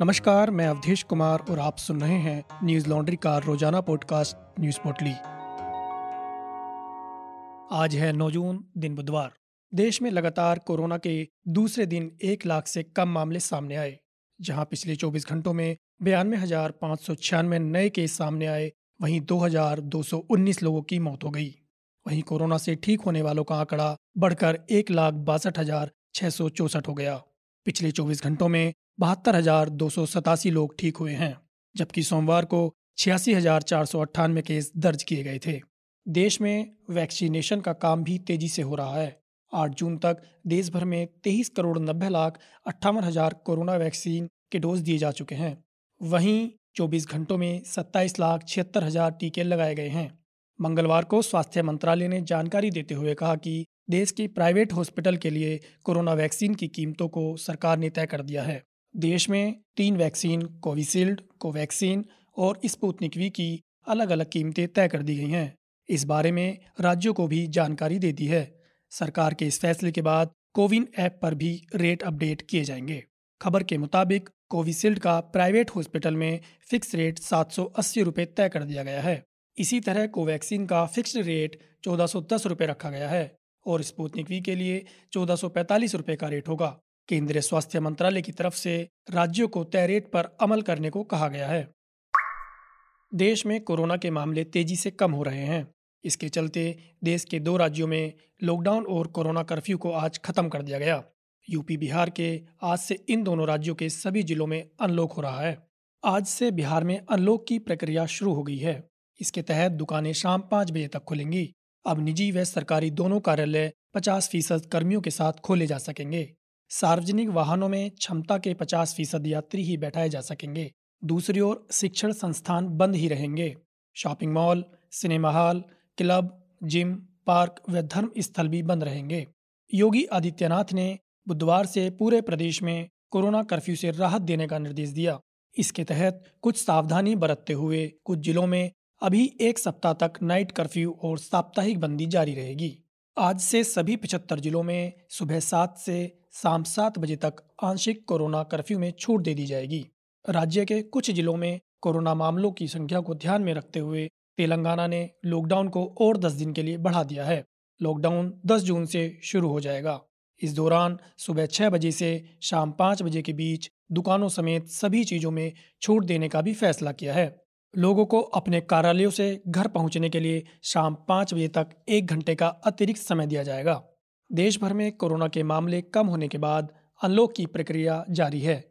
नमस्कार मैं अवधेश कुमार और आप सुन रहे हैं न्यूज़ लॉन्ड्री का रोज़ाना पॉडकास्ट न्यूज़ पोटली आज है 9 जून दिन बुधवार। देश में लगातार कोरोना के दूसरे दिन एक लाख से कम मामले सामने आए जहाँ पिछले 24 घंटों में बयानवे हज़ार पाँच सौ छियानवे नए केस सामने आए वहीं 2,219 लोगों की मौत हो गई। वहीं कोरोना से ठीक होने वालों का आंकड़ा बढ़कर एक लाख बासठ हज़ार छह सौ चौसठ हो गया। पिछले 24 घंटों में बहत्तर हज़ार दो सौ सतासी लोग ठीक हुए हैं, जबकि सोमवार को छियासी हज़ार चार सौ अट्ठानवे केस दर्ज किए गए थे। देश में वैक्सीनेशन का काम भी तेज़ी से हो रहा है। आठ जून तक देश भर में तेईस करोड़ नब्बे लाख अट्ठावन हज़ार कोरोना वैक्सीन के डोज दिए जा चुके हैं। वहीं 24 घंटों में सत्ताईस लाख छिहत्तर हज़ार टीके लगाए गए हैं। मंगलवार को स्वास्थ्य मंत्रालय ने जानकारी देते हुए कहा कि देश के प्राइवेट हॉस्पिटल के लिए कोरोना वैक्सीन की कीमतों को सरकार ने तय कर दिया है। देश में तीन वैक्सीन, कोविशील्ड, कोवैक्सीन और स्पुतनिक वी की अलग अलग कीमतें तय कर दी गई हैं। इस बारे में राज्यों को भी जानकारी दे दी है। सरकार के इस फैसले के बाद कोविन ऐप पर भी रेट अपडेट किए जाएँगे। खबर के मुताबिक कोविशील्ड का प्राइवेट हॉस्पिटल में फिक्स रेट सात सौ तय कर दिया गया है। इसी तरह कोवैक्सीन का फिक्स्ड रेट चौदह सौ रखा गया है और स्पुतनिक वी के लिए चौदह सौ का रेट होगा। केंद्रीय स्वास्थ्य मंत्रालय की तरफ़ से राज्यों को तय रेट पर अमल करने को कहा गया है। देश में कोरोना के मामले तेज़ी से कम हो रहे हैं। इसके चलते देश के दो राज्यों में लॉकडाउन और कोरोना कर्फ्यू को आज खत्म कर दिया गया। यूपी, बिहार के आज से इन दोनों राज्यों के सभी जिलों में अनलॉक हो रहा है। आज से बिहार में अनलॉक की प्रक्रिया शुरू हो गई है। इसके तहत दुकानें शाम पाँच बजे तक खुलेंगी। अब निजी व सरकारी दोनों कार्यालय पचास फ़ीसद कर्मियों के साथ खोले जा सकेंगे। सार्वजनिक वाहनों में क्षमता के 50 फ़ीसद यात्री ही बैठाए जा सकेंगे। दूसरी ओर, शिक्षण संस्थान बंद ही रहेंगे। Shopping mall, cinema hall, club, gym, park व धर्म स्थल भी बंद रहेंगे। योगी आदित्यनाथ ने बुधवार से पूरे प्रदेश में कोरोना कर्फ्यू से राहत देने का निर्देश दिया। इसके तहत कुछ सावधानी बरतते हुए कुछ जिलों में अभी एक सप्ताह तक नाइट कर्फ्यू और साप्ताहिक बंदी जारी रहेगी। आज से सभी पिछहत्तर जिलों में सुबह सात से शाम सात बजे तक आंशिक कोरोना कर्फ्यू में छूट दे दी जाएगी। राज्य के कुछ जिलों में कोरोना मामलों की संख्या को ध्यान में रखते हुए तेलंगाना ने लॉकडाउन को और दस दिन के लिए बढ़ा दिया है। लॉकडाउन 10 जून से शुरू हो जाएगा। इस दौरान सुबह छह बजे से शाम पाँच बजे के बीच दुकानों समेत सभी चीज़ों में छूट देने का भी फैसला किया है। लोगों को अपने कार्यालयों से घर पहुँचने के लिए शाम पाँच बजे तक एक घंटे का अतिरिक्त समय दिया जाएगा। देश भर में कोरोना के मामले कम होने के बाद अनलॉक की प्रक्रिया जारी है।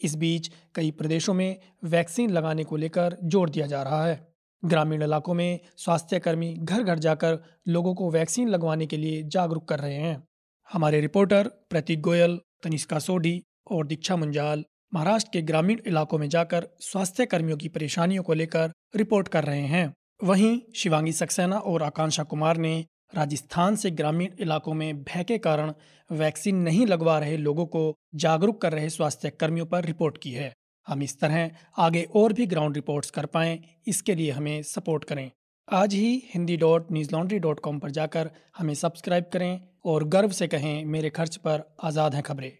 इस बीच कई प्रदेशों में वैक्सीन लगाने को लेकर ज़ोर दिया जा रहा है। ग्रामीण इलाकों में स्वास्थ्यकर्मी घर घर जाकर लोगों को वैक्सीन लगवाने के लिए जागरूक कर रहे हैं। हमारे रिपोर्टर प्रतीक गोयल, तनिष्का सोढी और दीक्षा मुंजाल महाराष्ट्र के ग्रामीण इलाकों में जाकर स्वास्थ्य कर्मियों की परेशानियों को लेकर रिपोर्ट कर रहे हैं। वहीं शिवांगी सक्सेना और आकांक्षा कुमार ने राजस्थान से ग्रामीण इलाकों में भय के कारण वैक्सीन नहीं लगवा रहे लोगों को जागरूक कर रहे स्वास्थ्य कर्मियों पर रिपोर्ट की है। हम इस तरह आगे और भी ग्राउंड रिपोर्ट्स कर पाएँ, इसके लिए हमें सपोर्ट करें। आज ही Hindi dot Newslaundry dot com पर जाकर हमें सब्सक्राइब करें और गर्व से कहें, मेरे खर्च पर आज़ाद हैं खबरें।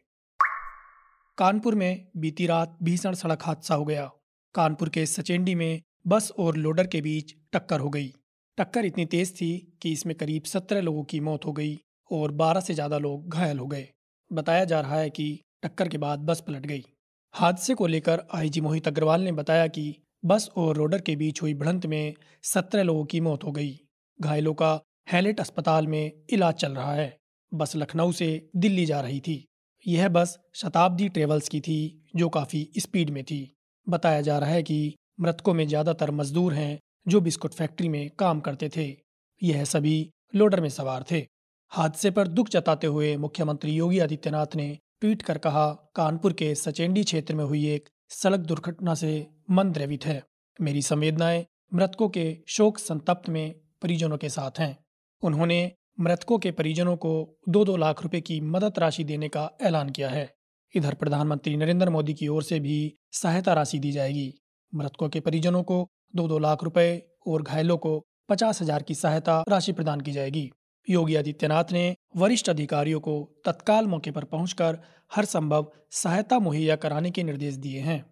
कानपुर में बीती रात भीषण सड़क हादसा हो गया। कानपुर के सचेंडी में बस और लोडर के बीच टक्कर हो गई। टक्कर इतनी तेज थी कि इसमें करीब सत्रह लोगों की मौत हो गई और बारह से ज़्यादा लोग घायल हो गए। बताया जा रहा है कि टक्कर के बाद बस पलट गई। हादसे को लेकर आईजी मोहित अग्रवाल ने बताया कि बस और रोडर के बीच हुई भिड़ंत में सत्रह लोगों की मौत हो गई। घायलों का हैलेट अस्पताल में इलाज चल रहा है। बस लखनऊ से दिल्ली जा रही थी। यह बस शताब्दी ट्रेवल्स की थी, जो काफ़ी स्पीड में थी। बताया जा रहा है कि मृतकों में ज़्यादातर मजदूर हैं जो बिस्कुट फैक्ट्री में काम करते थे। यह सभी लोडर में सवार थे। हादसे पर दुख जताते हुए मुख्यमंत्री योगी आदित्यनाथ ने ट्वीट कर कहा, कानपुर के सचेंडी क्षेत्र में हुई एक सड़क दुर्घटना से मन द्रवित है। मेरी संवेदनाएँ मृतकों के शोक संतप्त में परिजनों के साथ हैं। उन्होंने मृतकों के परिजनों को दो दो लाख रुपए की मदद राशि देने का ऐलान किया है। इधर प्रधानमंत्री नरेंद्र मोदी की ओर से भी सहायता राशि दी जाएगी। मृतकों के परिजनों को दो दो लाख रुपए और घायलों को पचास हज़ार की सहायता राशि प्रदान की जाएगी। योगी आदित्यनाथ ने वरिष्ठ अधिकारियों को तत्काल मौके पर पहुंचकर हर संभव सहायता मुहैया कराने के निर्देश दिए हैं।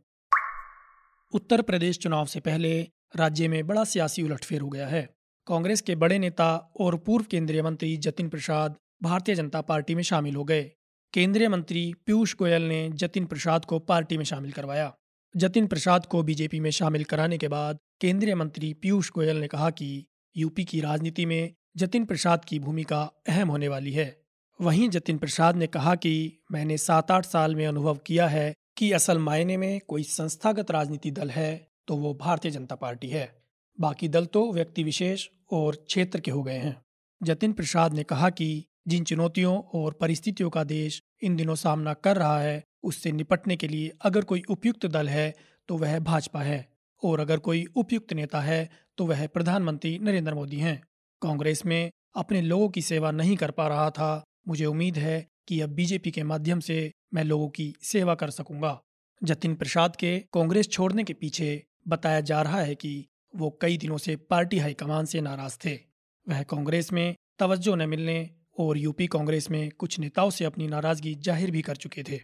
उत्तर प्रदेश चुनाव से पहले राज्य में बड़ा सियासी उलटफेर हो गया है। कांग्रेस के बड़े नेता और पूर्व केंद्रीय मंत्री जतिन प्रसाद भारतीय जनता पार्टी में शामिल हो गए। केंद्रीय मंत्री पीयूष गोयल ने जतिन प्रसाद को पार्टी में शामिल करवाया। जतिन प्रसाद को बीजेपी में शामिल कराने के बाद केंद्रीय मंत्री पीयूष गोयल ने कहा कि यूपी की राजनीति में जतिन प्रसाद की भूमिका अहम होने वाली है। वहीं जतिन प्रसाद ने कहा कि मैंने सात आठ साल में अनुभव किया है कि असल मायने में कोई संस्थागत राजनीति दल है तो वो भारतीय जनता पार्टी है। बाकी दल तो व्यक्ति विशेष और क्षेत्र के हो गए हैं। जतिन प्रसाद ने कहा कि जिन चुनौतियों और परिस्थितियों का देश इन दिनों सामना कर रहा है उससे निपटने के लिए अगर कोई उपयुक्त दल है तो वह भाजपा है। और अगर कोई उपयुक्त नेता है तो वह प्रधानमंत्री नरेंद्र मोदी हैं। कांग्रेस में अपने लोगों की सेवा नहीं कर पा रहा था। मुझे उम्मीद है कि अब बीजेपी के माध्यम से मैं लोगों की सेवा कर सकूँगा। जतिन प्रसाद के कांग्रेस छोड़ने के पीछे बताया जा रहा है कि वो कई दिनों से पार्टी हाईकमान से नाराज़ थे। वह कांग्रेस में तवज्जो न मिलने और यूपी कांग्रेस में कुछ नेताओं से अपनी नाराज़गी ज़ाहिर भी कर चुके थे।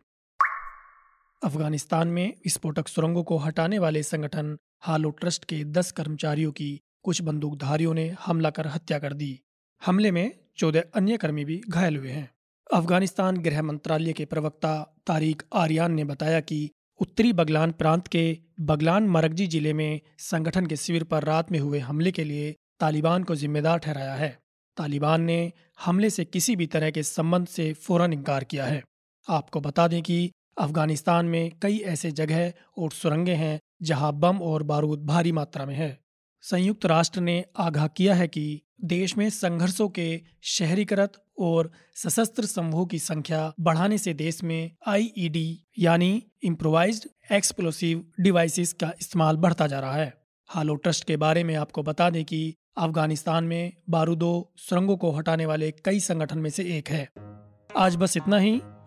अफ़गानिस्तान में विस्फोटक सुरंगों को हटाने वाले संगठन हालो ट्रस्ट के दस कर्मचारियों की कुछ बंदूकधारियों ने हमला कर हत्या कर दी। हमले में चौदह अन्य कर्मी भी घायल हुए हैं। अफ़गानिस्तान गृह मंत्रालय के प्रवक्ता तारिक आर्यान ने बताया कि उत्तरी बगलान प्रांत के बगलान मरगजी ज़िले में संगठन के शिविर पर रात में हुए हमले के लिए तालिबान को जिम्मेदार ठहराया है। तालिबान ने हमले से किसी भी तरह के संबंध से फ़ौरन इनकार किया है। आपको बता दें कि अफ़गानिस्तान में कई ऐसे जगह और सुरंगें हैं, जहाँ बम और बारूद भारी मात्रा में है। संयुक्त राष्ट्र ने आगाह किया है कि देश में संघर्षों के शहरीकृत और सशस्त्र समूहों की संख्या बढ़ाने से देश में आईईडी यानी इम्प्रोवाइज्ड एक्सप्लोसिव डिवाइसेस का इस्तेमाल बढ़ता जा रहा है। हालो ट्रस्ट के बारे में आपको बता दें कि अफ़गानिस्तान में बारूदों, सुरंगों को हटाने वाले कई संगठन में से एक है। आज बस इतना ही।